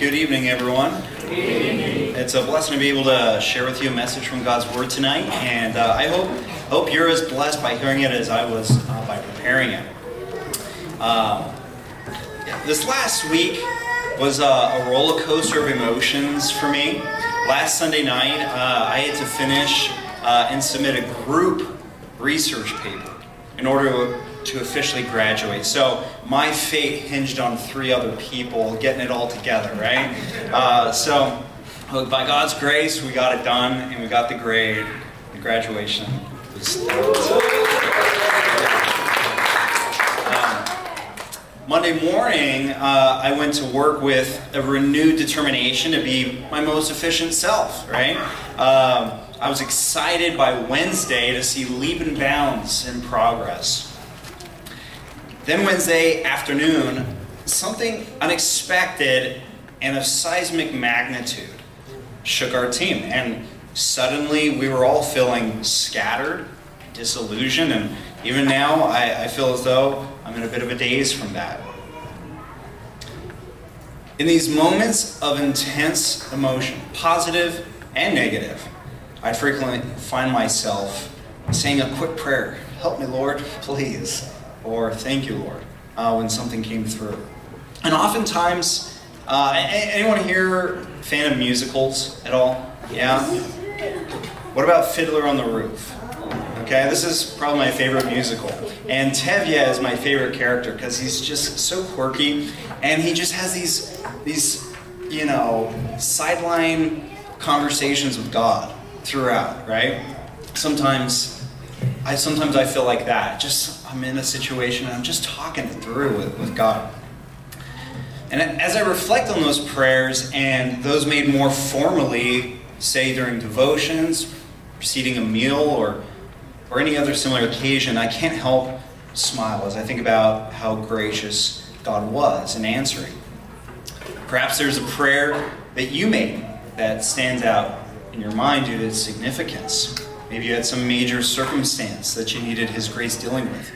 Good evening, everyone. It's a blessing to be able to share with you a message from God's Word tonight, and uh, I hope hope you're as blessed by hearing it as I was uh, by preparing it. Um, this last week was a, a, roller coaster of emotions for me. Last Sunday night, uh, I had to finish uh, and submit a group research paper in order to officially graduate. So my fate hinged on three other people getting it all together, right? Uh, so by God's grace, we got it done and we got the grade. The graduation was. Um, Monday morning, uh, I went to work with a renewed determination to be my most efficient self, right? Um, I was excited by Wednesday to see leap and bounds in progress. Then Wednesday afternoon, something unexpected and of seismic magnitude shook our team. And suddenly we were all feeling scattered, disillusioned, and even now I, I feel as though I'm in a bit of a daze from that. In these moments of intense emotion, positive and negative, I frequently find myself saying a quick prayer Help me, Lord, please or thank you, Lord, uh, when something came through. And oftentimes, uh, anyone here fan of musicals at all? Yeah? What about Fiddler on the Roof? Okay, this is probably my favorite musical. And Tevye is my favorite character because he's just so quirky and he just has these, these, you know, sideline conversations with God throughout, right? Sometimes I sometimes I feel like that. Just I'm in a situation and I'm just talking it through with, with God. And as I reflect on those prayers and those made more formally, say during devotions, preceding a meal, or, or any other similar occasion, I can't help smile as I think about how gracious God was in answering. Perhaps there's a prayer that you made that stands out in your mind due to its significance. Maybe you had some major circumstance that you needed His grace dealing with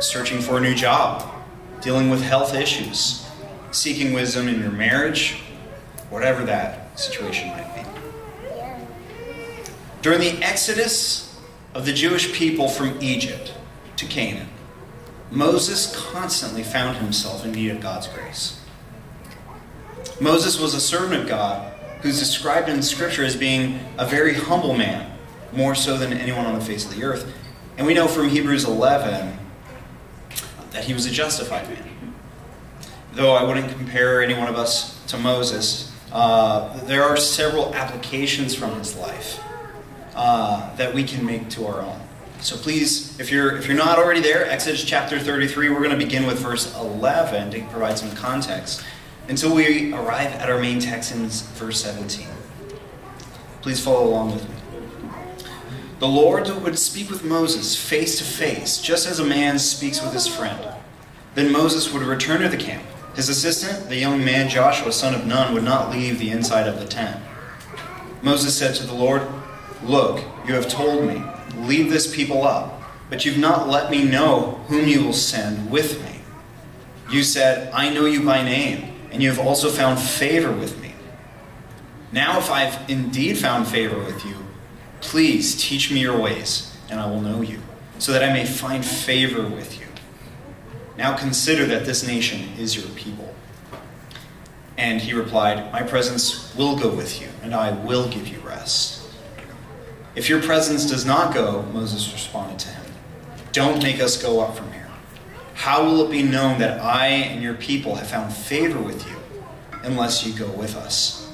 searching for a new job, dealing with health issues, seeking wisdom in your marriage, whatever that situation might be. During the exodus of the Jewish people from Egypt to Canaan, Moses constantly found himself in need of God's grace. Moses was a servant of God who's described in Scripture as being a very humble man, more so than anyone on the face of the earth. And we know from Hebrews 11 that he was a justified man. Though I wouldn't compare any one of us to Moses, uh, there are several applications from his life uh, that we can make to our own. So please, if you're if you're not already there, Exodus chapter 33, we're going to begin with verse 11 to provide some context until we arrive at our main text in verse 17. Please follow along with me. The Lord would speak with Moses face to face, just as a man speaks with his friend. Then Moses would return to the camp. His assistant, the young man Joshua, son of Nun, would not leave the inside of the tent. Moses said to the Lord, Look, you have told me, lead this people up, but you've not let me know whom you will send with me. You said, I know you by name, and you have also found favor with me. Now, if I've indeed found favor with you, Please teach me your ways, and I will know you, so that I may find favor with you. Now consider that this nation is your people. And he replied, My presence will go with you, and I will give you rest. If your presence does not go, Moses responded to him, don't make us go up from. How will it be known that I and your people have found favor with you unless you go with us?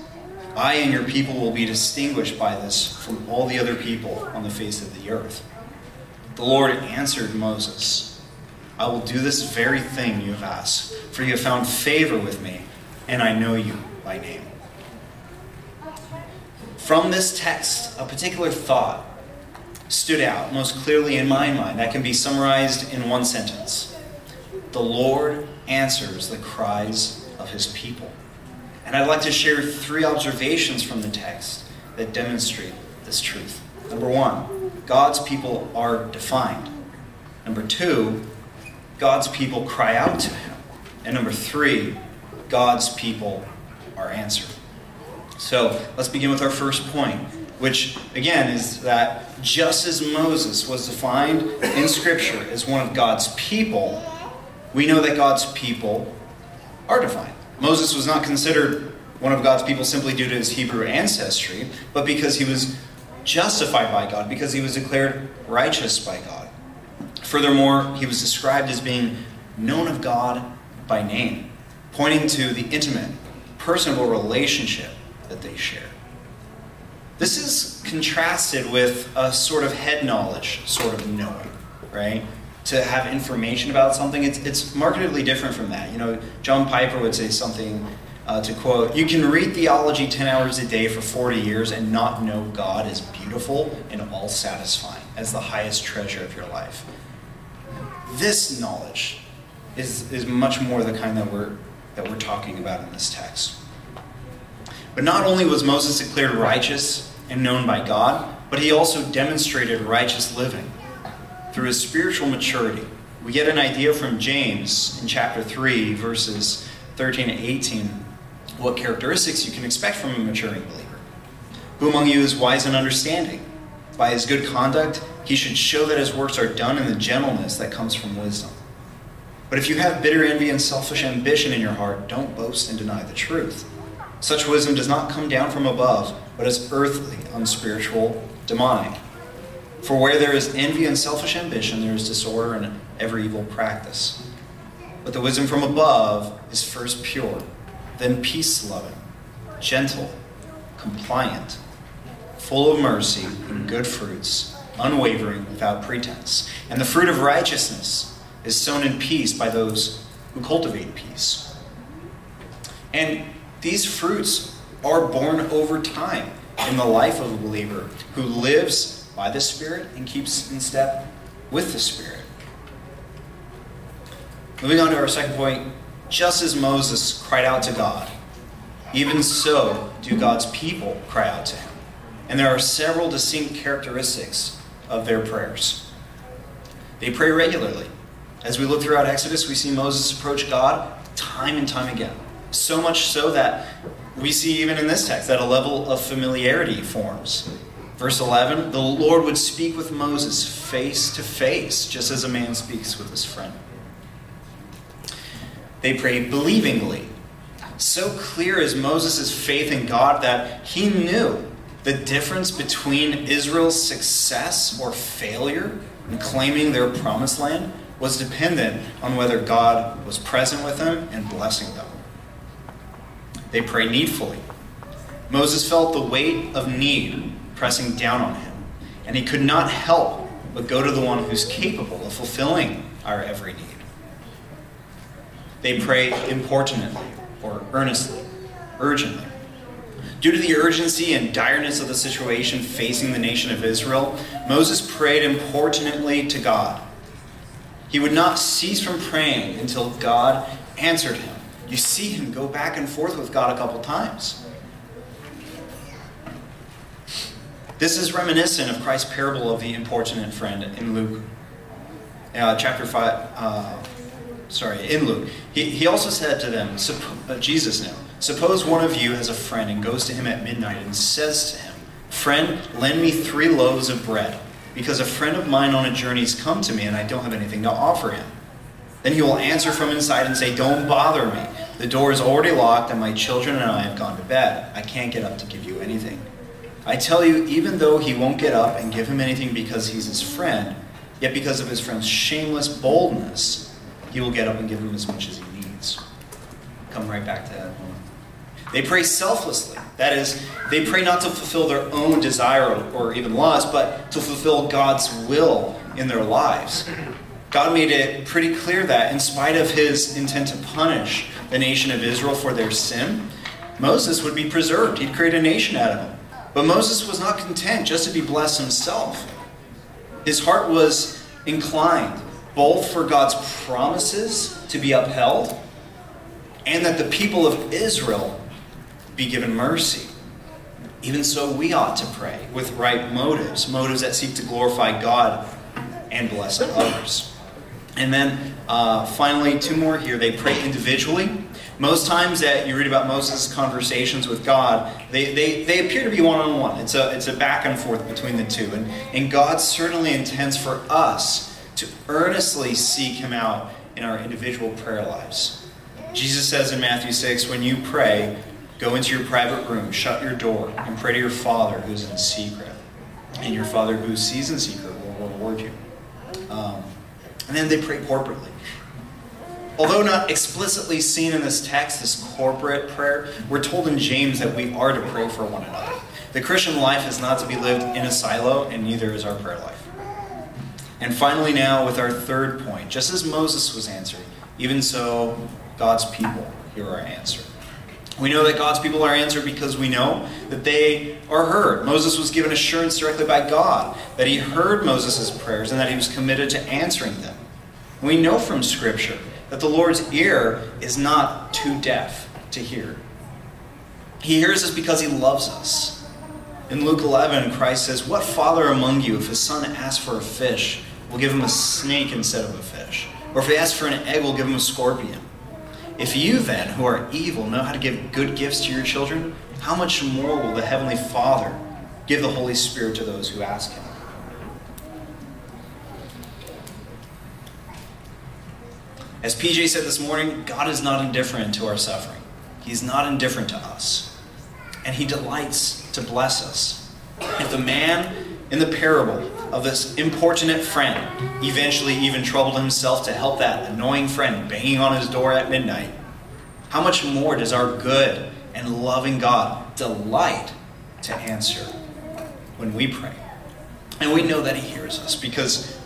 I and your people will be distinguished by this from all the other people on the face of the earth. The Lord answered Moses, I will do this very thing you have asked, for you have found favor with me, and I know you by name. From this text, a particular thought stood out most clearly in my mind that can be summarized in one sentence The Lord answers the cries of his people. And I'd like to share three observations from the text that demonstrate this truth. Number one, God's people are defined. Number two, God's people cry out to him. And number three, God's people are answered. So let's begin with our first point, which again is that just as Moses was defined in Scripture as one of God's people, we know that God's people are defined. Moses was not considered one of God's people simply due to his Hebrew ancestry, but because he was justified by God, because he was declared righteous by God. Furthermore, he was described as being known of God by name, pointing to the intimate, personal relationship that they share. This is contrasted with a sort of head knowledge, sort of knowing, right? To have information about something, it's, it's markedly different from that. You know, John Piper would say something uh, to quote, You can read theology 10 hours a day for 40 years and not know God is beautiful and all satisfying, as the highest treasure of your life. This knowledge is, is much more the kind that we're, that we're talking about in this text. But not only was Moses declared righteous and known by God, but he also demonstrated righteous living through his spiritual maturity. We get an idea from James in chapter 3, verses 13 and 18, what characteristics you can expect from a maturing believer. Who among you is wise and understanding? By his good conduct, he should show that his works are done in the gentleness that comes from wisdom. But if you have bitter envy and selfish ambition in your heart, don't boast and deny the truth. Such wisdom does not come down from above, but is earthly, unspiritual, demonic. For where there is envy and selfish ambition, there is disorder and every evil practice. But the wisdom from above is first pure, then peace loving, gentle, compliant, full of mercy and good fruits, unwavering, without pretense. And the fruit of righteousness is sown in peace by those who cultivate peace. And these fruits are borne over time in the life of a believer who lives by the Spirit and keeps in step with the Spirit. Moving on to our second point, just as Moses cried out to God, even so do God's people cry out to him. And there are several distinct characteristics of their prayers. They pray regularly. As we look throughout Exodus, we see Moses approach God time and time again. So much so that we see even in this text that a level of familiarity forms. Verse 11 The Lord would speak with Moses face to face, just as a man speaks with his friend. They pray believingly. So clear is Moses' faith in God that he knew the difference between Israel's success or failure in claiming their promised land was dependent on whether God was present with them and blessing them. They pray needfully. Moses felt the weight of need pressing down on him, and he could not help but go to the one who's capable of fulfilling our every need. They pray importunately or earnestly, urgently. Due to the urgency and direness of the situation facing the nation of Israel, Moses prayed importunately to God. He would not cease from praying until God answered him. You see him go back and forth with God a couple times. This is reminiscent of Christ's parable of the importunate friend in Luke uh, chapter 5, uh, sorry, in Luke. He, he also said to them, uh, Jesus now, suppose one of you has a friend and goes to him at midnight and says to him, Friend, lend me three loaves of bread, because a friend of mine on a journey has come to me and I don't have anything to offer him. Then he will answer from inside and say, Don't bother me. The door is already locked, and my children and I have gone to bed. I can't get up to give you anything. I tell you, even though he won't get up and give him anything because he's his friend, yet because of his friend's shameless boldness, he will get up and give him as much as he needs. Come right back to that They pray selflessly. That is, they pray not to fulfill their own desire or even lust, but to fulfill God's will in their lives. God made it pretty clear that, in spite of his intent to punish the nation of Israel for their sin, Moses would be preserved. He'd create a nation out of them. But Moses was not content just to be blessed himself. His heart was inclined both for God's promises to be upheld and that the people of Israel be given mercy. even so we ought to pray with right motives, motives that seek to glorify God and bless others. And then uh, finally, two more here. They pray individually. Most times that you read about Moses' conversations with God, they, they, they appear to be one on one. It's a, it's a back and forth between the two. And, and God certainly intends for us to earnestly seek Him out in our individual prayer lives. Jesus says in Matthew 6 when you pray, go into your private room, shut your door, and pray to your Father who's in secret. And your Father who sees in secret will reward you. Um, and then they pray corporately. Although not explicitly seen in this text, this corporate prayer, we're told in James that we are to pray for one another. The Christian life is not to be lived in a silo, and neither is our prayer life. And finally, now with our third point, just as Moses was answered, even so, God's people hear our answer. We know that God's people are answered because we know that they are heard. Moses was given assurance directly by God that he heard Moses' prayers and that he was committed to answering them. We know from Scripture that the Lord's ear is not too deaf to hear. He hears us because he loves us. In Luke 11, Christ says, What father among you, if his son asks for a fish, will give him a snake instead of a fish? Or if he asks for an egg, will give him a scorpion? If you then, who are evil, know how to give good gifts to your children, how much more will the Heavenly Father give the Holy Spirit to those who ask Him? As PJ said this morning, God is not indifferent to our suffering. He's not indifferent to us. And He delights to bless us. If the man in the parable of this importunate friend eventually even troubled himself to help that annoying friend banging on his door at midnight, how much more does our good and loving God delight to answer when we pray? And we know that He hears us because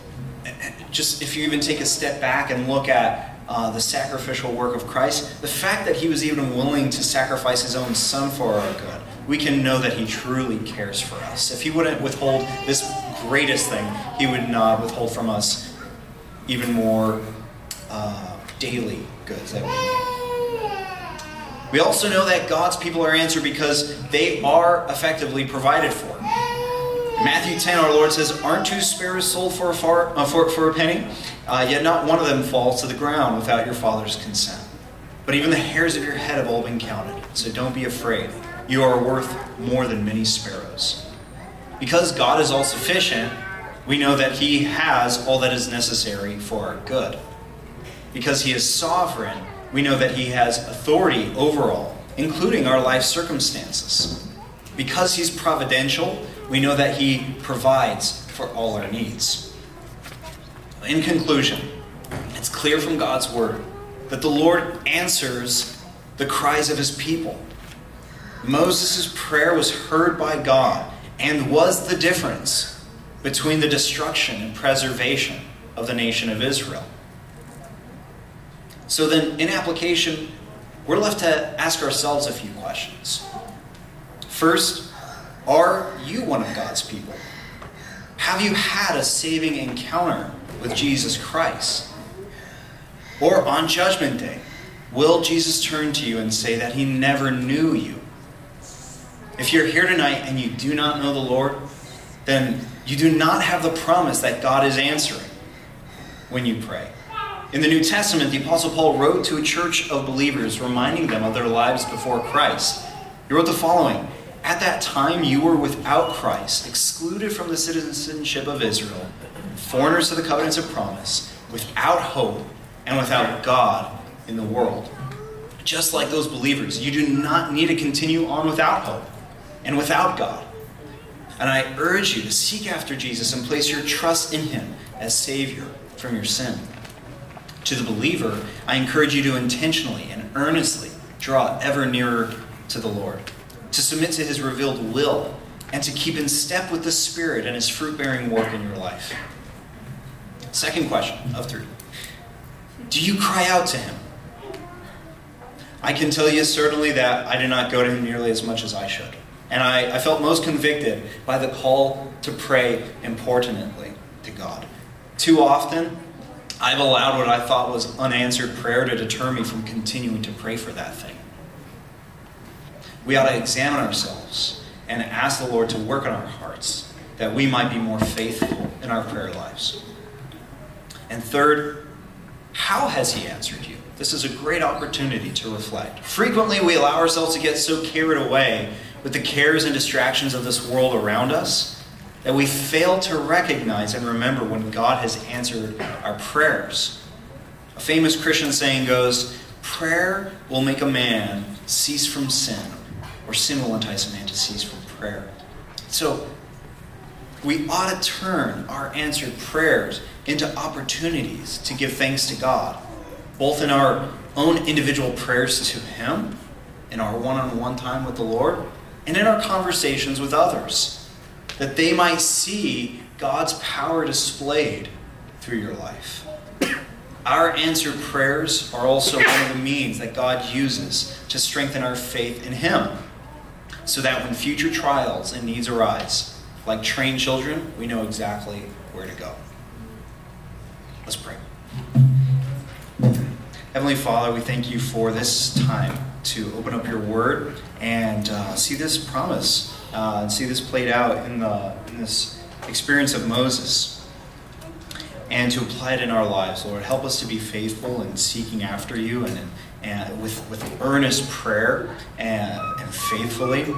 just if you even take a step back and look at uh, the sacrificial work of Christ, the fact that He was even willing to sacrifice His own Son for our good, we can know that He truly cares for us. If He wouldn't withhold this greatest thing, He would not withhold from us even more uh, daily goods that we need. We also know that God's people are answered because they are effectively provided for. Matthew 10, our Lord says, Aren't two sparrows sold for a, far, uh, for, for a penny? Uh, yet not one of them falls to the ground without your Father's consent. But even the hairs of your head have all been counted, so don't be afraid. You are worth more than many sparrows. Because God is all sufficient, we know that He has all that is necessary for our good. Because He is sovereign, we know that He has authority over all, including our life circumstances. Because He's providential, we know that He provides for all our needs. In conclusion, it's clear from God's Word that the Lord answers the cries of His people. Moses' prayer was heard by God and was the difference between the destruction and preservation of the nation of Israel. So then, in application, we're left to ask ourselves a few questions. First, are you one of God's people? Have you had a saving encounter with Jesus Christ? Or on Judgment Day, will Jesus turn to you and say that he never knew you? If you're here tonight and you do not know the Lord, then you do not have the promise that God is answering when you pray. In the New Testament, the Apostle Paul wrote to a church of believers, reminding them of their lives before Christ. He wrote the following At that time, you were without Christ, excluded from the citizenship of Israel, foreigners to the covenants of promise, without hope, and without God in the world. Just like those believers, you do not need to continue on without hope and without God. And I urge you to seek after Jesus and place your trust in Him as Savior from your sin. To the believer, I encourage you to intentionally and earnestly draw ever nearer to the Lord, to submit to His revealed will, and to keep in step with the Spirit and His fruit bearing work in your life. Second question of three Do you cry out to Him? I can tell you certainly that I did not go to Him nearly as much as I should. And I, I felt most convicted by the call to pray importunately to God. Too often, I've allowed what I thought was unanswered prayer to deter me from continuing to pray for that thing. We ought to examine ourselves and ask the Lord to work on our hearts that we might be more faithful in our prayer lives. And third, how has He answered you? This is a great opportunity to reflect. Frequently, we allow ourselves to get so carried away with the cares and distractions of this world around us that we fail to recognize and remember when God has answered our prayers. A famous Christian saying goes, Prayer will make a man cease from sin, or to cease from prayer. So, we ought to turn our answered prayers into opportunities to give thanks to God, both in our own individual prayers to Him, in our one on one time with the Lord, and in our conversations with others, that they might see God's power displayed through your life. Our answered prayers are also one of the means that God uses to strengthen our faith in Him, so that when future trials and needs arise, like trained children, we know exactly where to go. Let's pray. Heavenly Father, we thank you for this time to open up your word and uh, see this promise uh, and see this played out in, the, in this experience of Moses and to apply it in our lives. Lord, help us to be faithful in seeking after you and, and with, with earnest prayer and faithfully.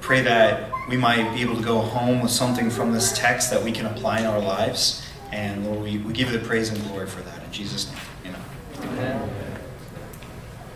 Pray that we might be able to go home with something from this text that we can apply in our lives. And Lord, we, we give you the praise and glory for that. In Jesus' name.